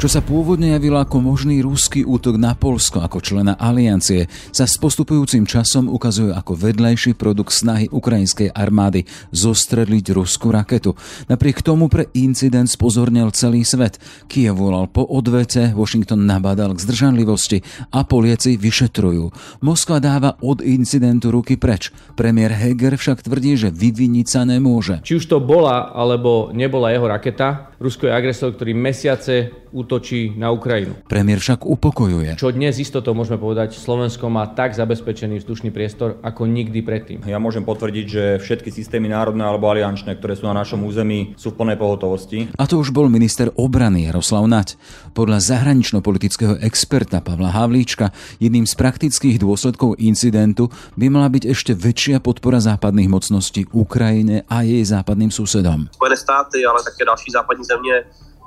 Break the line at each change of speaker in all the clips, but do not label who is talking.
Čo sa pôvodne javilo ako možný ruský útok na Polsko ako člena aliancie, sa s postupujúcim časom ukazuje ako vedlejší produkt snahy ukrajinskej armády zostreliť ruskú raketu. Napriek tomu pre incident spozornil celý svet. Kiev volal po odvete, Washington nabádal k zdržanlivosti a polieci vyšetrujú. Moskva dáva od incidentu ruky preč. Premiér Heger však tvrdí, že vyviniť sa nemôže.
Či už to bola alebo nebola jeho raketa, Rusko je agresor, ktorý mesiace útočí na Ukrajinu.
Premiér však upokojuje.
Čo dnes istotou môžeme povedať, Slovensko má tak zabezpečený vzdušný priestor ako nikdy predtým.
Ja môžem potvrdiť, že všetky systémy národné alebo aliančné, ktoré sú na našom území, sú v plnej pohotovosti.
A to už bol minister obrany Jaroslav Nať. Podľa zahranično-politického experta Pavla Havlíčka jedným z praktických dôsledkov incidentu by mala byť ešte väčšia podpora západných mocností Ukrajine a jej západným susedom.
Spojené státy, ale také další západní země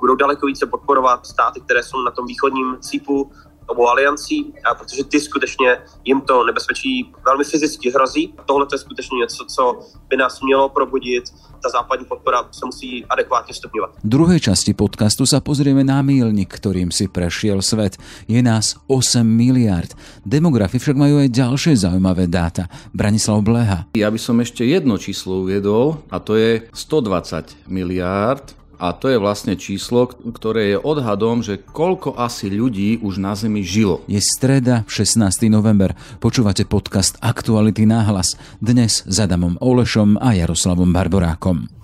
budou daleko více podporovat státy, které jsou na tom východním cípu obou aliancí, a protože ty skutečně jim to nebezpečí velmi fyzicky hrozí. Tohle je skutečně něco, co by nás mělo probudit. Ta západní podpora sa musí adekvátne stupňovať.
V druhej časti podcastu sa pozrieme na mílnik, ktorým si prešiel svet. Je nás 8 miliard. Demografi však majú aj ďalšie zaujímavé dáta. Branislav Bleha.
Ja by som ešte jedno číslo uviedol a to je 120 miliárd a to je vlastne číslo, ktoré je odhadom, že koľko asi ľudí už na Zemi žilo.
Je streda, 16. november. Počúvate podcast Aktuality náhlas. Dnes s Adamom Olešom a Jaroslavom Barborákom.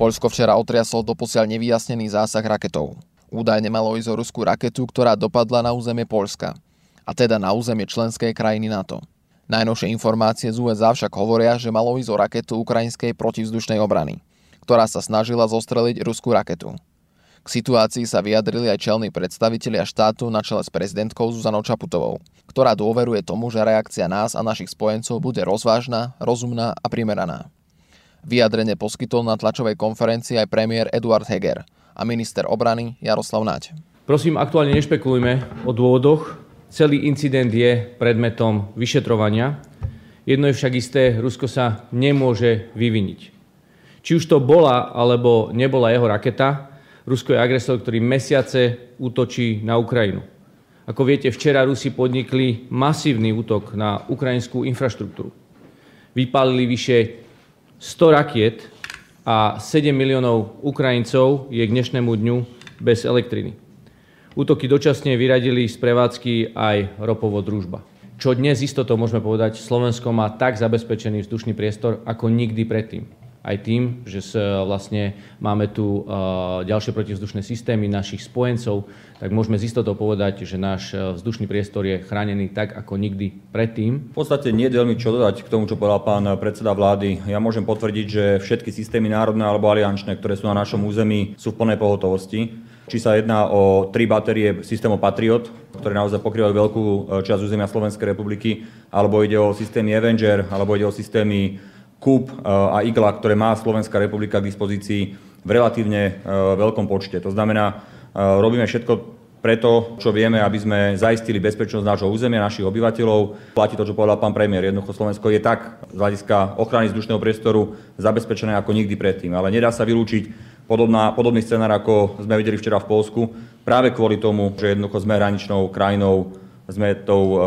Poľsko včera otriasol doposiaľ nevyjasnený zásah raketov. Údajne malo ísť o ruskú raketu, ktorá dopadla na územie Poľska, a teda na územie členskej krajiny NATO. Najnovšie informácie z USA však hovoria, že malo ísť o raketu ukrajinskej protivzdušnej obrany, ktorá sa snažila zostreliť ruskú raketu. K situácii sa vyjadrili aj čelní predstavitelia štátu na čele s prezidentkou Zuzanou Čaputovou, ktorá dôveruje tomu, že reakcia nás a našich spojencov bude rozvážna, rozumná a primeraná. Vyjadrenie poskytol na tlačovej konferencii aj premiér Eduard Heger a minister obrany Jaroslav Naď.
Prosím, aktuálne nešpekulujme o dôvodoch. Celý incident je predmetom vyšetrovania. Jedno je však isté, Rusko sa nemôže vyviniť. Či už to bola alebo nebola jeho raketa, Rusko je agresor, ktorý mesiace útočí na Ukrajinu. Ako viete, včera Rusi podnikli masívny útok na ukrajinskú infraštruktúru. Vypálili vyše 100 rakiet a 7 miliónov Ukrajincov je k dnešnému dňu bez elektriny. Útoky dočasne vyradili z prevádzky aj ropovo družba. Čo dnes istotou môžeme povedať, Slovensko má tak zabezpečený vzdušný priestor ako nikdy predtým aj tým, že vlastne máme tu ďalšie protivzdušné systémy našich spojencov, tak môžeme z istotou povedať, že náš e, vzdušný priestor je chránený tak, ako nikdy predtým.
V podstate nie je veľmi čo dodať k tomu, čo povedal pán predseda vlády. Ja môžem potvrdiť, že všetky systémy národné alebo aliančné, ktoré sú na našom území, sú v plnej pohotovosti. Či sa jedná o tri batérie systému Patriot, ktoré naozaj pokrývajú veľkú e, časť územia Slovenskej republiky, alebo ide o systémy Avenger, alebo ide o systémy KUB a IGLA, ktoré má Slovenská republika k dispozícii v relatívne e, veľkom počte. To znamená, e, robíme všetko preto, čo vieme, aby sme zaistili bezpečnosť nášho územia, našich obyvateľov. Platí to, čo povedal pán premiér. Jednoducho Slovensko je tak z hľadiska ochrany vzdušného priestoru zabezpečené ako nikdy predtým. Ale nedá sa vylúčiť podobná, podobný scenár, ako sme videli včera v Polsku, práve kvôli tomu, že jednoducho sme hraničnou krajinou sme tou uh,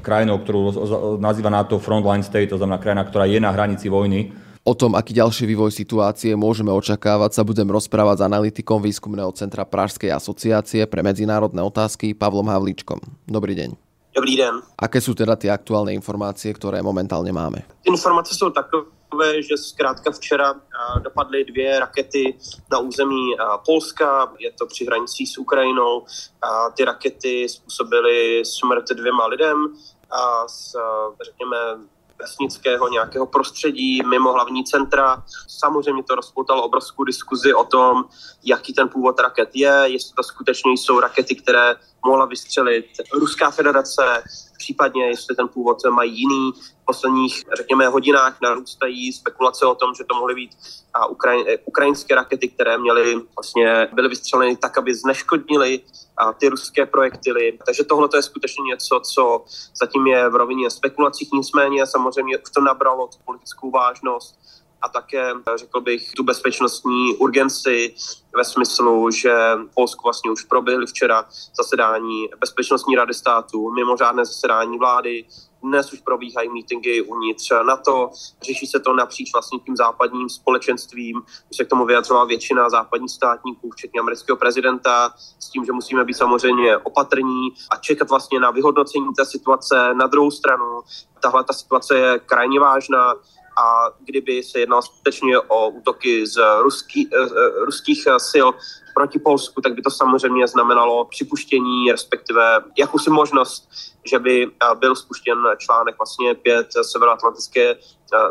krajinou, ktorú nazýva NATO Frontline State, to znamená krajina, ktorá je na hranici vojny.
O tom, aký ďalší vývoj situácie môžeme očakávať, sa budem rozprávať s analytikom výskumného centra Pražskej asociácie pre medzinárodné otázky Pavlom Havlíčkom. Dobrý deň.
Dobrý den.
Aké sú teda tie aktuálne informácie, ktoré momentálne máme?
Informace jsou takové, že zkrátka včera dopadly dvě rakety na území Polska, je to při hranicích s Ukrajinou. Ty rakety způsobily smrt dvěma lidem a s, řekněme, vesnického nějakého prostředí mimo hlavní centra. Samozřejmě to rozpoutalo obrovskou diskuzi o tom, jaký ten původ raket je, jestli to skutečně jsou rakety, které mohla vystřelit Ruská federace, případně jestli ten původ mají jiný. V posledních, řekněme, hodinách narůstají spekulace o tom, že to mohly být a ukraj, ukrajinské rakety, které měly, vlastně byly vystřeleny tak, aby zneškodnili a ty ruské projektily. Takže tohle je skutečně něco, co zatím je v rovině spekulacích, nicméně samozřejmě už to nabralo tu politickou vážnost a také, řekl bych, tu bezpečnostní urgenci ve smyslu, že Polsku vlastně už proběhly včera zasedání Bezpečnostní rady státu, mimořádné zasedání vlády, dnes už probíhají mítingy uvnitř NATO, řeší se to napříč vlastně tím západním společenstvím, už se k tomu vyjadřovala většina západních státníků, včetně amerického prezidenta, s tím, že musíme být samozřejmě opatrní a čekat vlastně na vyhodnocení té situace. Na druhou stranu, tahle ta situace je krajně vážná, a kdyby se jednalo skutečně o útoky z ruský, uh, ruských sil proti Polsku, tak by to samozřejmě znamenalo připuštění, respektive jakousi možnost, že by byl spuštěn článek vlastně 5 Severoatlantické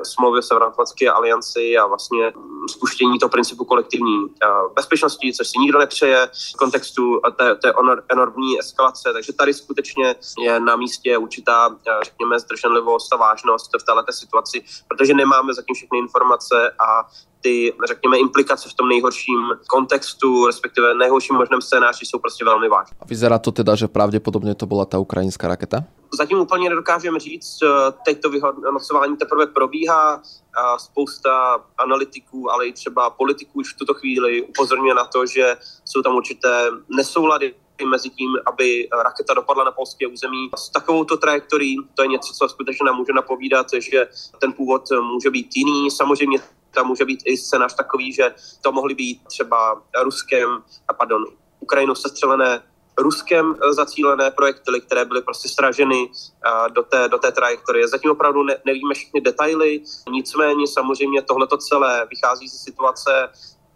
smlouvy o Severoatlantické alianci a vlastně spuštění toho principu kolektivní bezpečnosti, což si nikdo nepřeje v kontextu té, té enormní eskalace. Takže tady skutečně je na místě určitá, řekněme, zdrženlivost a vážnost v této situaci, protože nemáme zatím všechny informace a ty, řekněme, implikace v tom nejhorším kontextu, respektive nejhorším možném scénáři jsou prostě velmi vážné.
A vyzerá to teda, že pravděpodobně to byla ta ukrajinská raketa?
Zatím úplně nedokážeme říct, teď to vyhodnocování teprve probíhá, a spousta analytiků, ale i třeba politiků už v tuto chvíli upozorňuje na to, že jsou tam určité nesoulady mezi tím, aby raketa dopadla na polské území s takovouto trajektorií. To je něco, co skutečně nám může napovídat, že ten původ může být jiný. Samozřejmě tam může být i scénář takový, že to mohly být třeba Ruskem, pardon, Ukrajinou sestřelené Ruskem eh, zacílené projektily, které byly prostě straženy eh, do té, do té trajektorie. Zatím opravdu ne, nevíme všechny detaily, nicméně samozřejmě tohleto celé vychází ze situace,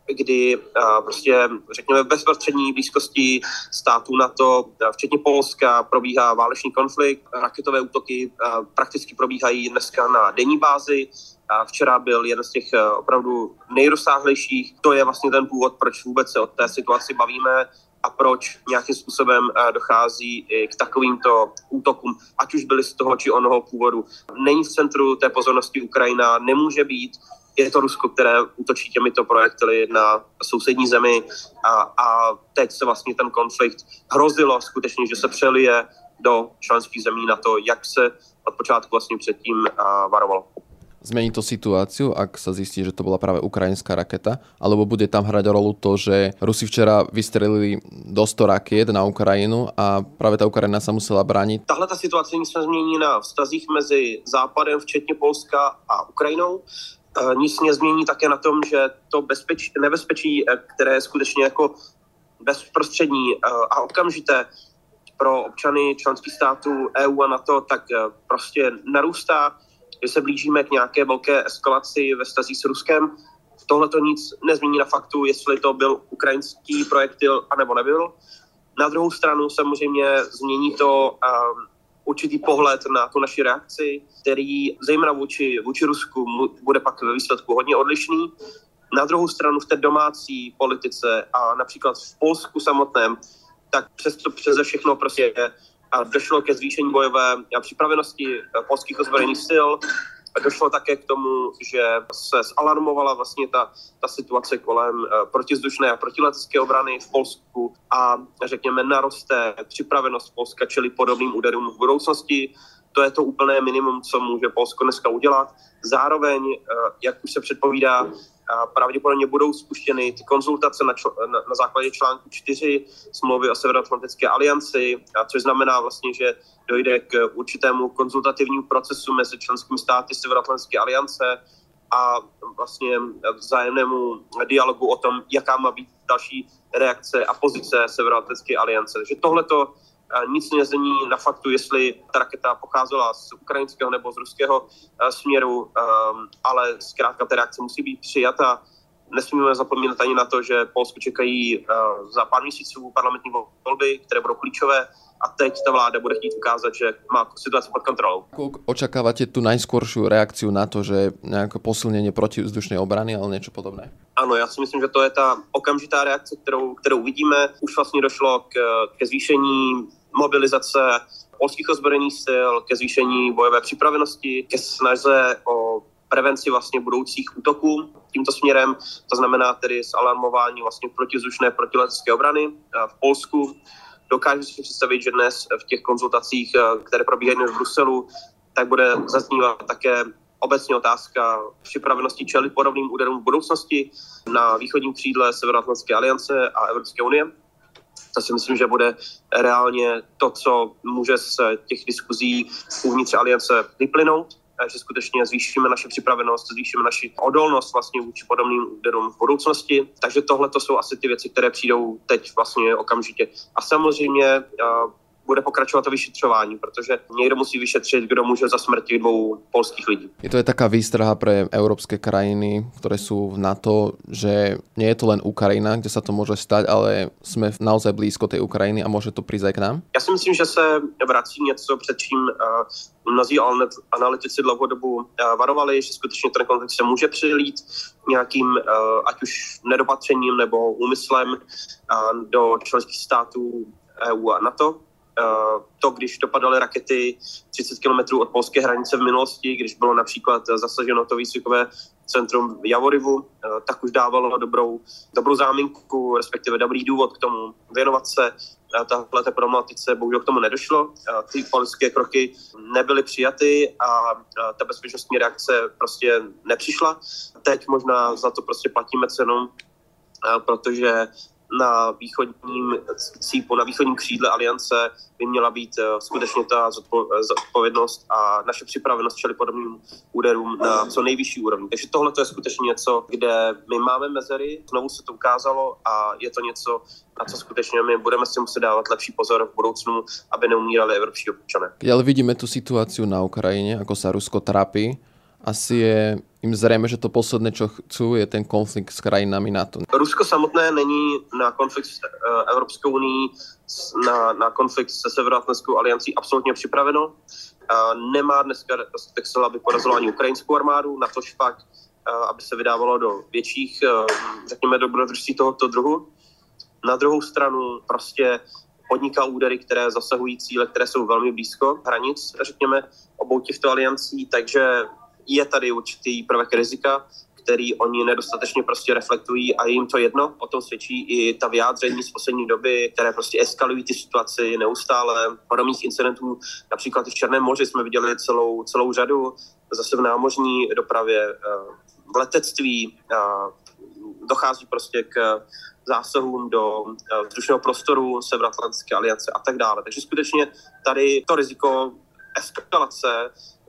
kdy prostě, řekněme, v bezprostřední blízkosti států NATO, včetně Polska, probíhá válečný konflikt, raketové útoky prakticky probíhají dneska na denní bázi. A včera byl jeden z těch opravdu nejrozsáhlejších. To je vlastně ten původ, proč vůbec se o té situaci bavíme a proč nějakým způsobem dochází i k takovýmto útokům, ať už byly z toho či onoho původu. Není v centru té pozornosti Ukrajina, nemůže být, je to Rusko, které útočí těmito projektily na sousední zemi a, a teď se vlastně ten konflikt hrozilo skutečně, že se přelije do členských zemí na to, jak se od počátku vlastně předtím varovalo.
Zmení to situáciu, ak sa zistí, že to bola práve ukrajinská raketa, alebo bude tam hrať rolu to, že Rusi včera vystrelili do 100 rakiet na Ukrajinu a práve ta Ukrajina sa musela bránit?
Tahle ta situace se změní na vztazích mezi Západem, včetně Polska a Ukrajinou. Eh, nic nezmění také na tom, že to bezpečí, nebezpečí, eh, které je skutečně jako bezprostřední eh, a okamžité pro občany členských států EU a NATO, tak prostě narůstá, že se blížíme k nějaké velké eskalaci ve stazích s Ruskem. Tohle to nic nezmění na faktu, jestli to byl ukrajinský projektil, anebo nebyl. Na druhou stranu samozřejmě změní to um, určitý pohled na tu naši reakci, který zejména vůči, vůči Rusku bude pak ve výsledku hodně odlišný. Na druhou stranu v té domácí politice a například v Polsku samotném, tak přesto přeze všechno prostě došlo ke zvýšení bojové připravenosti polských ozbrojených sil, Došlo také k tomu, že se zalarmovala vlastně ta, ta situace kolem eh, protizdušné a protiletecké obrany v Polsku a řekněme naroste připravenost Polska čeli podobným úderům v budoucnosti. To je to úplné minimum, co může Polsko dneska udělat. Zároveň, eh, jak už se předpovídá, pravděpodobně budou spuštěny ty konzultace na, čl- na, na základě článku 4 smlouvy o Severoatlantické alianci, a což znamená vlastně, že dojde k určitému konzultativnímu procesu mezi členskými státy Severoatlantické aliance a vlastně vzájemnému dialogu o tom, jaká má být další reakce a pozice Severoatlantické aliance. Takže tohleto nic nezení na faktu, jestli ta raketa pocházela z ukrajinského nebo z ruského směru, ale zkrátka ta reakce musí být přijata. nesmíme zapomínat ani na to, že Polsko čekají za pár měsíců parlamentní volby, které budou klíčové a teď ta vláda bude chtít ukázat, že má situaci pod kontrolou.
Očakávate tu najskôršiu reakciu na to, že nejaké posilnenie protivzdušnej obrany, ale niečo podobné?
Ano, já si myslím, že to je ta okamžitá reakce, kterou, kterou uvidíme. Už vlastně došlo k, ke zvýšení mobilizace polských ozbrojených sil, ke zvýšení bojové připravenosti, ke snaze o prevenci vlastně budoucích útoků tímto směrem, to znamená tedy zalarmování vlastně protizdušné protiletecké obrany v Polsku. Dokážu si představit, že dnes v těch konzultacích, které probíhají v Bruselu, tak bude zaznívat také obecně otázka připravenosti čelit podobným úderům v budoucnosti na východním křídle Severoatlantské aliance a Evropské unie. To si myslím, že bude reálně to, co může z těch diskuzí uvnitř aliance vyplynout že skutečně zvýšíme naši připravenost, zvýšíme naši odolnost vlastně vůči podobným úderům v budoucnosti. Takže tohle to jsou asi ty věci, které přijdou teď vlastně okamžitě. A samozřejmě bude pokračovať to vyšetřování, protože niekto musí vyšetřiť, kto môže za smrti dvou polských lidí.
Je to aj taká výstraha pre európske krajiny, ktoré sú v NATO, že nie je to len Ukrajina, kde sa to môže stať, ale sme naozaj blízko tej Ukrajiny a môže to prísť aj k nám?
Já si myslím, že se vrací něco, před čím uh, mnozí analytici dlouhodobu uh, varovali, že skutečně ten konflikt se může přilít nějakým, uh, ať už nedopatřením nebo úmyslem uh, do členských států EU a NATO. Eh, to, když dopadaly rakety 30 km od polské hranice v minulosti, když bylo například zasaženo to výcvikové centrum Javorivu, eh, tak už dávalo dobrou, dobrou záminku, respektive dobrý důvod k tomu věnovat se eh, tahle problematice. Bohužel k tomu nedošlo. Ty politické kroky nebyly přijaty a ta bezpečnostní reakce prostě nepřišla. Teď možná za to prostě platíme cenu, protože na východním cípu, na východním křídle aliance by měla být eh, skutečně ta zodpovědnost a naše připravenost čeli podobným úderům na co nejvyšší úrovni. Takže tohle to je skutečně něco, kde my máme mezery, znovu se to ukázalo a je to něco, na co skutečně my budeme si muset dávat lepší pozor v budoucnu, aby neumírali evropští občané.
Ale vidíme tu situaci na Ukrajině, jako se Rusko trápí asi je im zrejme, že to posledné, čo chcú, je ten konflikt s krajinami NATO.
Rusko samotné není na konflikt s eh, Evropskou unii, na, na konflikt se Severoatlantickou aliancí absolutně připraveno. Nemá dneska dostatek sil, aby porazilo ani ukrajinskou armádu, na tož pak, eh, aby se vydávalo do větších, eh, řekněme, dobrodružství tohoto druhu. Na druhou stranu prostě podniká údery, které zasahují cíle, které jsou velmi blízko hranic, řekněme, obou těchto aliancí, takže je tady určitý prvek rizika, který oni nedostatečně prostě reflektují a jim to jedno. O tom svědčí i ta vyjádření z poslední doby, které prostě eskalují ty situaci neustále. Podobných incidentů, například i v Černém moři jsme viděli celou, celou řadu, zase v námořní dopravě, eh, v letectví, dochází prostě k zásahům do eh, vzdušného prostoru Severoatlantické aliance a tak dále. Takže skutečně tady to riziko eskalace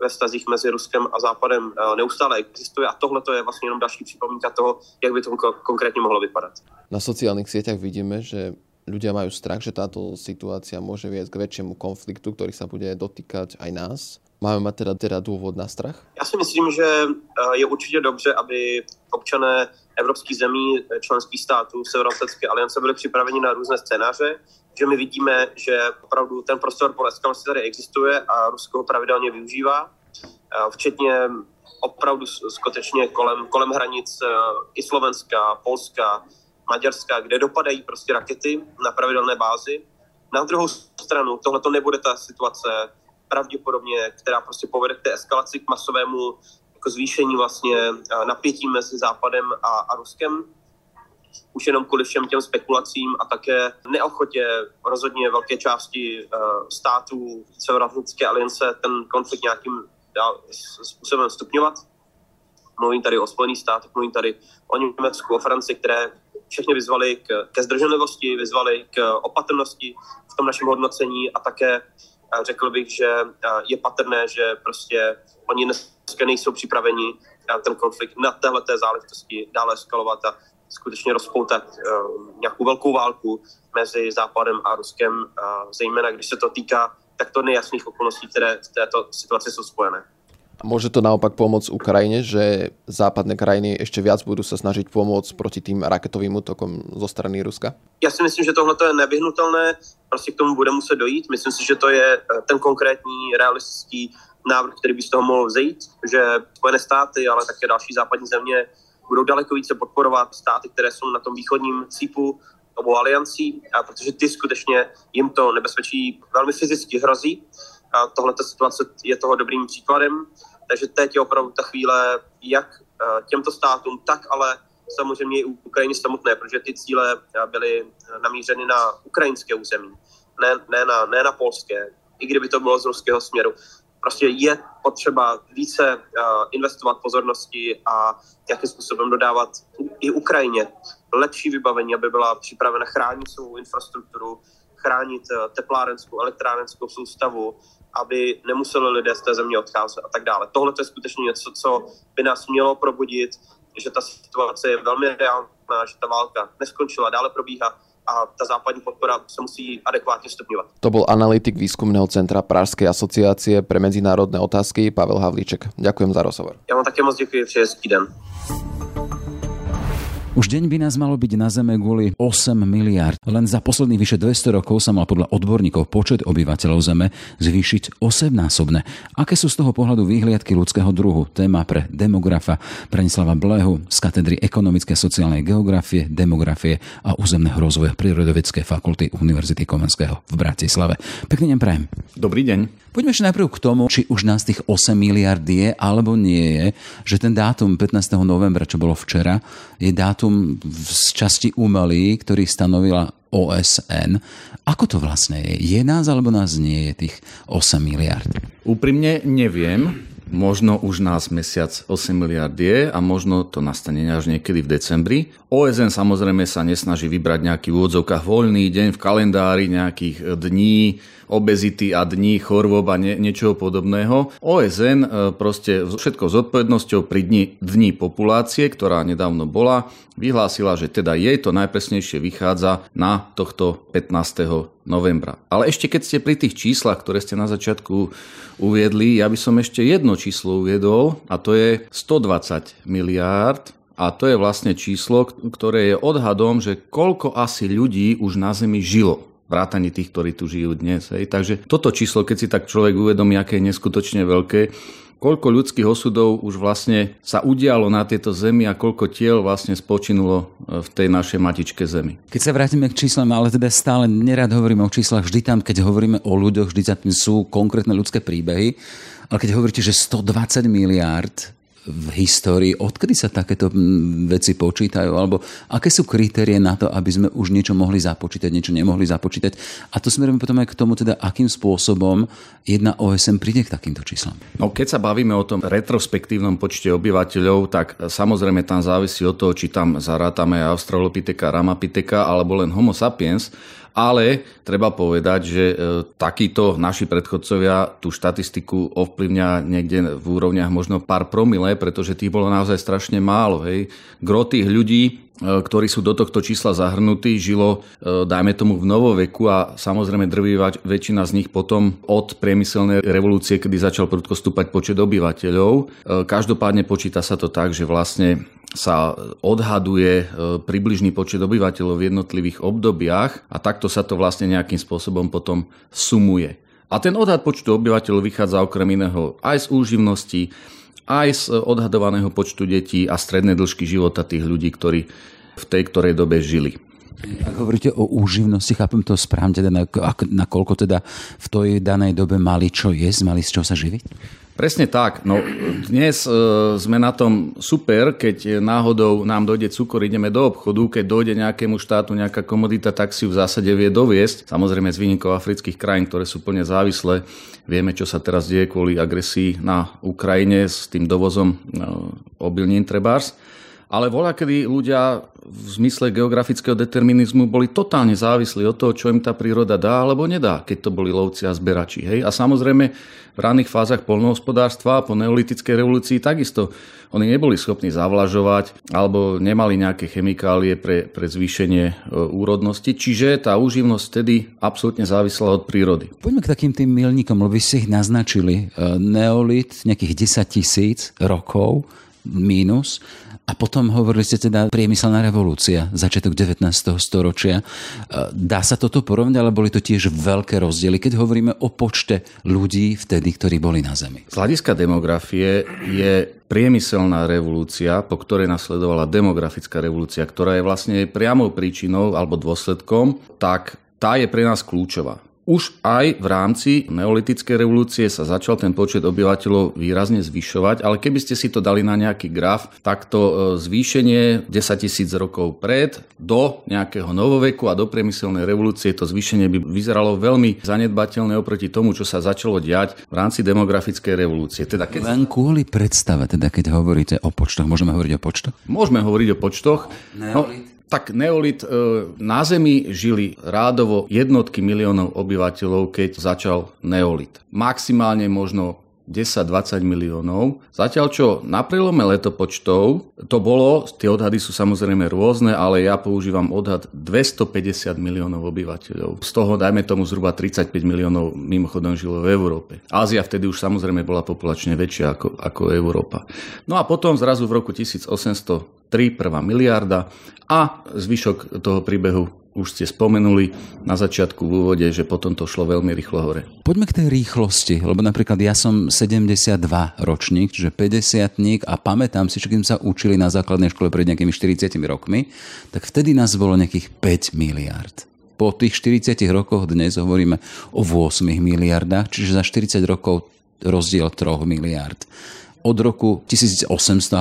ve vztazích mezi Ruskem a Západem eh, neustále existuje a tohle je vlastně jenom další připomínka toho, jak by to konkrétně mohlo vypadat.
Na sociálnych sieťach vidíme, že ľudia majú strach, že táto situácia môže viesť k väčšiemu konfliktu, ktorý sa bude dotýkať aj nás. Máme mať teda, teda důvod na strach?
Já si myslím, že eh, je určitě dobře, aby občané evropských zemí, eh, členských států Severoatlantické aliance byli připraveni na různé scénáře, že my vidíme, že opravdu ten prostor pro eskalaci tady existuje a Rusko ho pravidelně využívá, eh, včetně opravdu skutečně kolem, kolem hranic i Slovenska, Polska, Maďarska, kde dopadají prostě rakety na pravidelné bázi. Na druhou stranu, tohle to nebude ta situace, pravděpodobně, která prostě povede k té eskalaci, k masovému jako zvýšení vlastně eh, napětí mezi Západem a, a Ruskem. Už jenom kvůli všem těm spekulacím a také neochotě rozhodně velké části uh, států Severoatlantické aliance ten konflikt nějakým způsobem stupňovat. Mluvím tady o Spojených státech, mluvím tady o Německu, o Francii, které všechny vyzvali k, ke zdrženlivosti, vyzvali k opatrnosti v tom našem hodnocení a také řekl bych, že je patrné, že prostě oni dneska nejsou připraveni ten konflikt na této záležitosti dále eskalovat a skutečně rozpoutat nějakou velkou válku mezi Západem a Ruskem, zejména když se to týká takto nejasných okolností, které v této situaci jsou spojené.
Môže to naopak pomôcť Ukrajine, že západné krajiny ešte viac budú sa snažiť pomôcť proti tým raketovým útokom zo strany Ruska?
Já si myslím, že tohle je nevyhnutelné, prostě k tomu bude muset dojít. Myslím si, že to je eh, ten konkrétní realistický návrh, který by z toho mohl vzejít, že Spojené státy, ale také další západní země budou daleko více podporovat státy, které jsou na tom východním cípu obou aliancí, a protože ty skutečně jim to nebezpečí velmi fyzicky hrozí. A tohle situace je toho dobrým příkladem. Takže teď je opravdu ta chvíle, jak eh, těmto státům, tak ale samozřejmě i Ukrajině samotné, protože ty cíle eh, byly namířeny na ukrajinské území, ne, ne, na, ne na polské, i kdyby to bylo z ruského směru. Prostě je potřeba více investovat pozornosti a jakým způsobem dodávat i Ukrajině lepší vybavení, aby byla připravena chránit svou infrastrukturu, chránit teplárenskou, elektrárenskou soustavu, aby nemuseli lidé z té země odcházet a tak dále. Tohle je skutečně něco, co by nás mělo probudit, že ta situace je velmi reálná, že ta válka neskončila, dále probíhá a ta západní podpora sa musí adekvátne stupňovať.
To bol analytik výskumného centra Pražskej asociácie pre medzinárodné otázky Pavel Havlíček. Ďakujem za rozhovor.
Ja vám také moc ďakujem, hezký den.
Už deň by nás malo byť na Zeme kvôli 8 miliard. Len za posledných vyše 200 rokov sa mal podľa odborníkov počet obyvateľov Zeme zvýšiť 8-násobne. Aké sú z toho pohľadu výhliadky ľudského druhu? Téma pre demografa Branislava Blehu z katedry ekonomické sociálnej geografie, demografie a územného rozvoja Prírodovedeckej fakulty Univerzity Komenského v Bratislave. Pekný deň prajem.
Dobrý deň.
Poďme ešte najprv k tomu, či už nás tých 8 miliard je alebo nie je, že ten dátum 15. novembra, čo bolo včera, je dátum z časti umelý, ktorý stanovila OSN. Ako to vlastne je? Je nás alebo nás nie je tých 8 miliard?
Úprimne neviem. Možno už nás mesiac 8 miliard je a možno to nastane až niekedy v decembri. OSN samozrejme sa nesnaží vybrať nejaký v úvodzovkách voľný deň v kalendári nejakých dní, obezity a dní chorôb a nie, niečoho podobného. OSN e, proste všetkou zodpovednosťou pri dni, dní populácie, ktorá nedávno bola, vyhlásila, že teda jej to najpresnejšie vychádza na tohto 15. novembra. Ale ešte keď ste pri tých číslach, ktoré ste na začiatku uviedli, ja by som ešte jedno číslo uviedol a to je 120 miliárd a to je vlastne číslo, ktoré je odhadom, že koľko asi ľudí už na Zemi žilo vrátane tých, ktorí tu žijú dnes. Hej. Takže toto číslo, keď si tak človek uvedomí, aké je neskutočne veľké, koľko ľudských osudov už vlastne sa udialo na tieto zemi a koľko tiel vlastne spočinulo e, v tej našej matičke zemi.
Keď sa vrátime k číslam, ale teda stále nerad hovoríme o číslach, vždy tam, keď hovoríme o ľuďoch, vždy tam sú konkrétne ľudské príbehy, ale keď hovoríte, že 120 miliárd v histórii, odkedy sa takéto veci počítajú, alebo aké sú kritérie na to, aby sme už niečo mohli započítať, niečo nemohli započítať. A to smerujeme potom aj k tomu, teda, akým spôsobom jedna OSM príde k takýmto číslam.
No, keď sa bavíme o tom retrospektívnom počte obyvateľov, tak samozrejme tam závisí od toho, či tam zarátame Australopitheka, Ramapitheka alebo len Homo sapiens, ale treba povedať, že e, takíto naši predchodcovia tú štatistiku ovplyvňa niekde v úrovniach možno pár promile, pretože tých bolo naozaj strašne málo. Hej. Gro tých ľudí, ktorí sú do tohto čísla zahrnutí, žilo, e, dajme tomu, v novoveku a samozrejme drvivá väčšina z nich potom od priemyselnej revolúcie, kedy začal prudko stúpať počet obyvateľov. Každopádne počíta sa to tak, že vlastne sa odhaduje e, približný počet obyvateľov v jednotlivých obdobiach a takto sa to vlastne nejakým spôsobom potom sumuje. A ten odhad počtu obyvateľov vychádza okrem iného aj z úživnosti, aj z odhadovaného počtu detí a strednej dĺžky života tých ľudí, ktorí v tej ktorej dobe žili.
Ak hovoríte o úživnosti, chápem to správne, teda na, nakoľko teda v tej danej dobe mali čo jesť, mali z čoho sa živiť?
Presne tak. No, dnes e, sme na tom super, keď náhodou nám dojde cukor, ideme do obchodu, keď dojde nejakému štátu nejaká komodita, tak si ju v zásade vie doviesť. Samozrejme z výnikov afrických krajín, ktoré sú plne závislé. Vieme, čo sa teraz deje kvôli agresii na Ukrajine s tým dovozom no, obilnín trebárs. Ale voľa, kedy ľudia v zmysle geografického determinizmu boli totálne závislí od toho, čo im tá príroda dá alebo nedá, keď to boli lovci a zberači. Hej? A samozrejme v ranných fázach polnohospodárstva po neolitickej revolúcii takisto oni neboli schopní zavlažovať alebo nemali nejaké chemikálie pre, pre zvýšenie e, úrodnosti, čiže tá úživnosť vtedy absolútne závisela od prírody.
Poďme k takým tým milníkom, lebo ste ich naznačili. E, neolit nejakých 10 tisíc rokov, mínus. A potom hovorili ste teda priemyselná revolúcia, začiatok 19. storočia. E, dá sa toto porovnať, ale boli to tiež veľké rozdiely, keď hovoríme o počte ľudí vtedy, ktorí boli na Zemi.
Z hľadiska demografie je priemyselná revolúcia, po ktorej nasledovala demografická revolúcia, ktorá je vlastne priamou príčinou alebo dôsledkom, tak tá je pre nás kľúčová. Už aj v rámci neolitickej revolúcie sa začal ten počet obyvateľov výrazne zvyšovať, ale keby ste si to dali na nejaký graf, tak to e, zvýšenie 10 tisíc rokov pred do nejakého novoveku a do priemyselnej revolúcie to zvýšenie by vyzeralo veľmi zanedbateľné oproti tomu, čo sa začalo diať v rámci demografickej revolúcie.
Teda keď... Len kvôli predstave, teda keď hovoríte o počtoch, môžeme hovoriť o počtoch?
Môžeme hovoriť o počtoch. No, tak neolit, e, na Zemi žili rádovo jednotky miliónov obyvateľov, keď začal neolit. Maximálne možno 10-20 miliónov. Zatiaľ čo na prelome letopočtov to bolo, tie odhady sú samozrejme rôzne, ale ja používam odhad 250 miliónov obyvateľov. Z toho dajme tomu zhruba 35 miliónov mimochodom žilo v Európe. Ázia vtedy už samozrejme bola populačne väčšia ako, ako Európa. No a potom zrazu v roku 1803 prvá miliarda a zvyšok toho príbehu už ste spomenuli na začiatku v úvode, že potom to šlo veľmi rýchlo hore.
Poďme k tej rýchlosti, lebo napríklad ja som 72 ročník, čiže 50 a pamätám si, že keď sa učili na základnej škole pred nejakými 40 rokmi, tak vtedy nás bolo nejakých 5 miliard. Po tých 40 rokoch dnes hovoríme o 8 miliardách, čiže za 40 rokov rozdiel 3 miliard od roku 1800,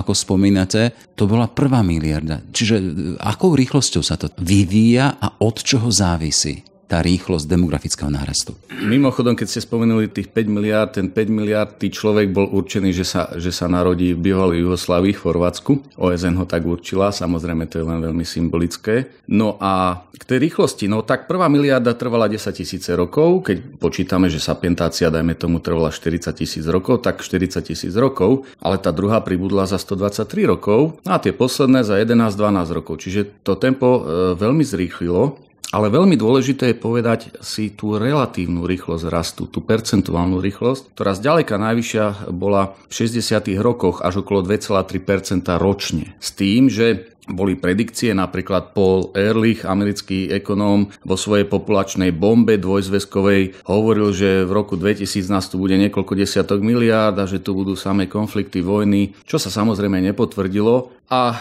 ako spomínate, to bola prvá miliarda. Čiže e, akou rýchlosťou sa to vyvíja a od čoho závisí? Tá rýchlosť demografického nárastu.
Mimochodom, keď ste spomenuli tých 5 miliard, ten 5 miliard, tý človek bol určený, že sa, že sa narodí v bývalej Jugoslávii, v Chorvátsku. OSN ho tak určila, samozrejme to je len veľmi symbolické. No a k tej rýchlosti, no tak prvá miliarda trvala 10 tisíce rokov, keď počítame, že sapientácia, dajme tomu, trvala 40 tisíc rokov, tak 40 tisíc rokov, ale tá druhá pribudla za 123 rokov a tie posledné za 11-12 rokov. Čiže to tempo e, veľmi zrýchlilo ale veľmi dôležité je povedať si tú relatívnu rýchlosť rastu, tú percentuálnu rýchlosť, ktorá zďaleka najvyššia bola v 60. rokoch až okolo 2,3% ročne. S tým, že boli predikcie, napríklad Paul Ehrlich, americký ekonóm, vo svojej populačnej bombe dvojzväzkovej hovoril, že v roku 2000 nás tu bude niekoľko desiatok miliárd a že tu budú samé konflikty, vojny, čo sa samozrejme nepotvrdilo. A e,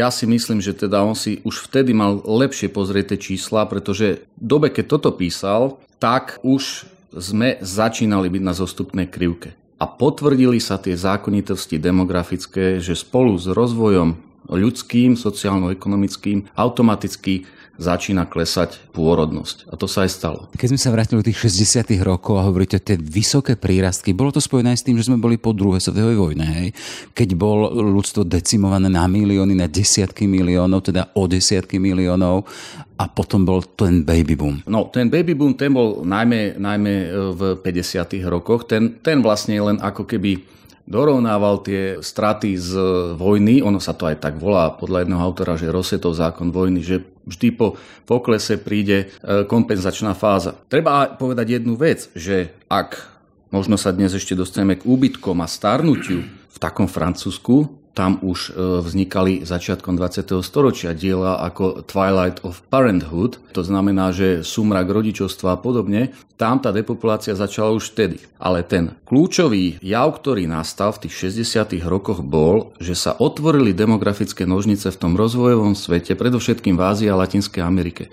ja si myslím, že teda on si už vtedy mal lepšie pozrieť tie čísla, pretože v dobe, keď toto písal, tak už sme začínali byť na zostupnej krivke. A potvrdili sa tie zákonitosti demografické, že spolu s rozvojom ľudským, sociálno-ekonomickým, automaticky začína klesať pôrodnosť. A to sa aj stalo.
Keď sme sa vrátili do tých 60. rokov a hovoríte tie vysoké prírastky, bolo to spojené aj s tým, že sme boli po druhej svetovej vojne. Hej? Keď bol ľudstvo decimované na milióny, na desiatky miliónov, teda o desiatky miliónov a potom bol ten baby boom.
No, ten baby boom, ten bol najmä, najmä v 50. rokoch. Ten, ten vlastne len ako keby dorovnával tie straty z vojny, ono sa to aj tak volá podľa jedného autora, že Rosetov zákon vojny, že vždy po poklese príde e, kompenzačná fáza. Treba povedať jednu vec, že ak možno sa dnes ešte dostaneme k úbytkom a starnutiu v takom Francúzsku, tam už e, vznikali začiatkom 20. storočia diela ako Twilight of Parenthood, to znamená, že sumrak rodičovstva a podobne. Tam tá depopulácia začala už vtedy. Ale ten kľúčový jav, ktorý nastal v tých 60. rokoch bol, že sa otvorili demografické nožnice v tom rozvojovom svete, predovšetkým v Ázii a Latinskej Amerike.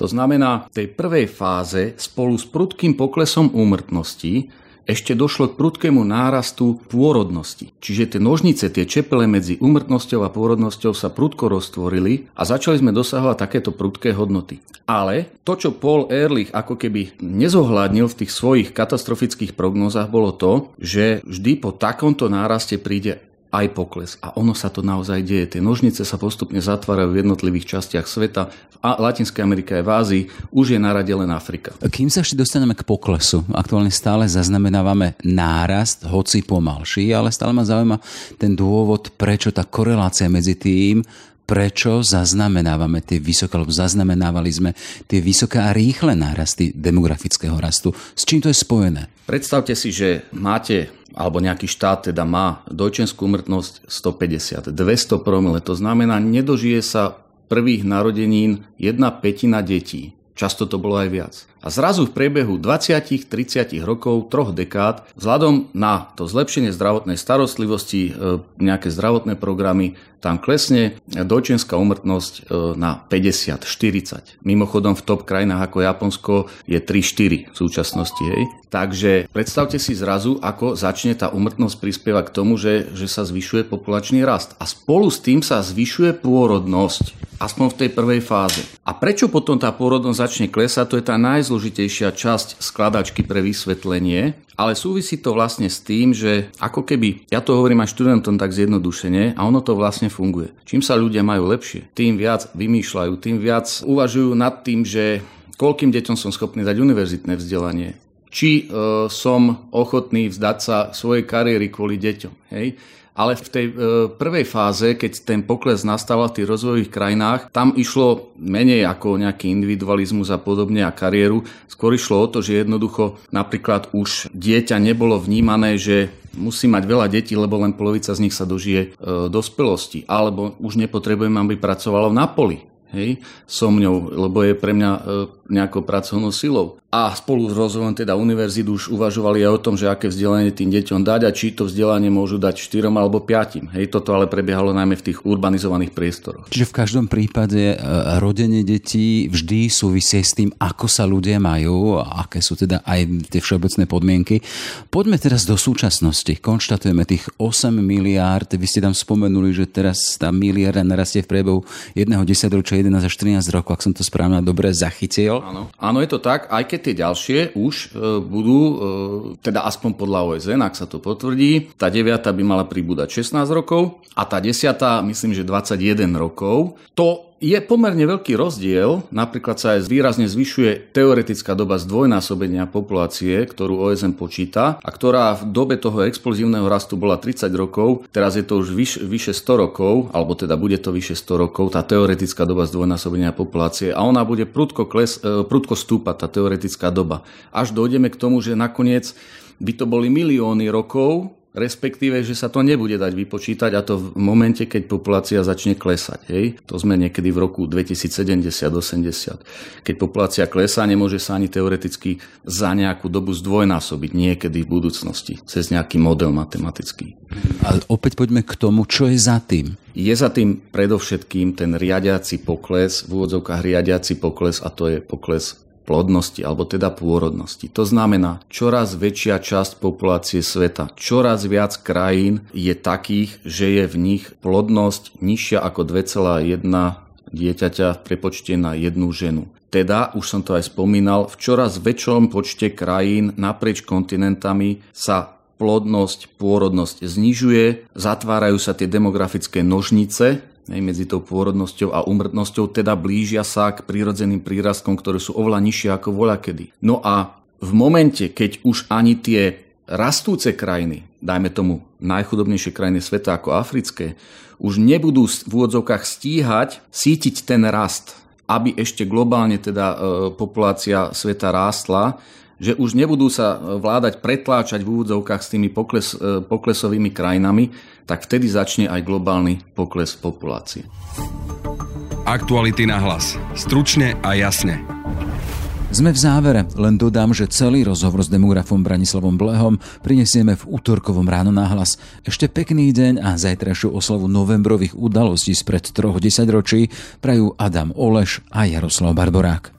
To znamená, v tej prvej fáze spolu s prudkým poklesom úmrtnosti ešte došlo k prudkému nárastu pôrodnosti. Čiže tie nožnice, tie čepele medzi úmrtnosťou a pôrodnosťou sa prudko roztvorili a začali sme dosahovať takéto prudké hodnoty. Ale to, čo Paul Ehrlich ako keby nezohľadnil v tých svojich katastrofických prognózach, bolo to, že vždy po takomto náraste príde aj pokles. A ono sa to naozaj deje. Tie nožnice sa postupne zatvárajú v jednotlivých častiach sveta. V Latinskej Amerike aj v Ázii už je na rade len Afrika.
Kým sa ešte dostaneme k poklesu, aktuálne stále zaznamenávame nárast, hoci pomalší, ale stále ma zaujíma ten dôvod, prečo tá korelácia medzi tým, prečo zaznamenávame tie vysoké, alebo zaznamenávali sme tie vysoké a rýchle nárasty demografického rastu. S čím to je spojené?
Predstavte si, že máte alebo nejaký štát teda má dojčenskú umrtnosť 150, 200 promile. To znamená, nedožije sa prvých narodenín jedna petina detí. Často to bolo aj viac. A zrazu v priebehu 20-30 rokov, troch dekád, vzhľadom na to zlepšenie zdravotnej starostlivosti, e, nejaké zdravotné programy, tam klesne dojčenská umrtnosť e, na 50-40. Mimochodom v top krajinách ako Japonsko je 3-4 v súčasnosti. Hej. Takže predstavte si zrazu, ako začne tá umrtnosť prispievať k tomu, že, že sa zvyšuje populačný rast. A spolu s tým sa zvyšuje pôrodnosť aspoň v tej prvej fáze. A prečo potom tá pôrodnosť začne klesať, to je tá najzložitejšia časť skladačky pre vysvetlenie, ale súvisí to vlastne s tým, že ako keby, ja to hovorím aj študentom tak zjednodušene a ono to vlastne funguje. Čím sa ľudia majú lepšie, tým viac vymýšľajú, tým viac uvažujú nad tým, že koľkým deťom som schopný dať univerzitné vzdelanie, či e, som ochotný vzdať sa svojej kariéry kvôli deťom. Hej? Ale v tej e, prvej fáze, keď ten pokles nastával v tých rozvojových krajinách, tam išlo menej ako nejaký individualizmus a podobne a kariéru. Skôr išlo o to, že jednoducho napríklad už dieťa nebolo vnímané, že musí mať veľa detí, lebo len polovica z nich sa dožije e, dospelosti. Alebo už nepotrebujem, aby pracovalo na poli hej, so mňou, lebo je pre mňa e, nejakou pracovnou silou. A spolu s rozvojom teda univerzít už uvažovali aj o tom, že aké vzdelanie tým deťom dať a či to vzdelanie môžu dať 4 alebo 5. Hej, toto ale prebiehalo najmä v tých urbanizovaných priestoroch.
Čiže v každom prípade e, rodenie detí vždy súvisí s tým, ako sa ľudia majú, aké sú teda aj tie všeobecné podmienky. Poďme teraz do súčasnosti. Konštatujeme tých 8 miliárd. Vy ste tam spomenuli, že teraz tá miliarda narastie v priebehu jedného desaťročia 11 až 13 rokov, ak som to správne dobre zachytil.
Áno. Áno, je to tak, aj keď tie ďalšie už e, budú, e, teda aspoň podľa OSN, ak sa to potvrdí, tá deviata by mala pribúdať 16 rokov a tá desiatá, myslím, že 21 rokov. To je pomerne veľký rozdiel, napríklad sa aj výrazne zvyšuje teoretická doba zdvojnásobenia populácie, ktorú OSN počíta a ktorá v dobe toho explozívneho rastu bola 30 rokov, teraz je to už vyš, vyše 100 rokov, alebo teda bude to vyše 100 rokov, tá teoretická doba zdvojnásobenia populácie. A ona bude prudko, kles, e, prudko stúpať, tá teoretická doba. Až dojdeme k tomu, že nakoniec by to boli milióny rokov, respektíve, že sa to nebude dať vypočítať a to v momente, keď populácia začne klesať. Hej? To sme niekedy v roku 2070-80. Keď populácia klesá, nemôže sa ani teoreticky za nejakú dobu zdvojnásobiť niekedy v budúcnosti cez nejaký model matematický.
A opäť poďme k tomu, čo je za tým.
Je za tým predovšetkým ten riadiaci pokles, v úvodzovkách riadiaci pokles a to je pokles plodnosti alebo teda pôrodnosti. To znamená, čoraz väčšia časť populácie sveta, čoraz viac krajín je takých, že je v nich plodnosť nižšia ako 2,1 dieťaťa v prepočte na jednu ženu. Teda, už som to aj spomínal, v čoraz väčšom počte krajín naprieč kontinentami sa plodnosť, pôrodnosť znižuje, zatvárajú sa tie demografické nožnice, medzi tou pôrodnosťou a umrtnosťou, teda blížia sa k prírodzeným prírastkom, ktoré sú oveľa nižšie ako voľakedy. No a v momente, keď už ani tie rastúce krajiny, dajme tomu najchudobnejšie krajiny sveta ako africké, už nebudú v úvodzovkách stíhať sítiť ten rast, aby ešte globálne teda e, populácia sveta rástla, že už nebudú sa e, vládať pretláčať v úvodzovkách s tými pokles, e, poklesovými krajinami, tak vtedy začne aj globálny pokles populácie.
Aktuality na hlas. Stručne a jasne.
Sme v závere, len dodám, že celý rozhovor s demografom Branislavom Blehom prinesieme v útorkovom ráno na hlas. Ešte pekný deň a zajtrajšiu oslavu novembrových udalostí spred troch desaťročí prajú Adam Oleš a Jaroslav Barborák.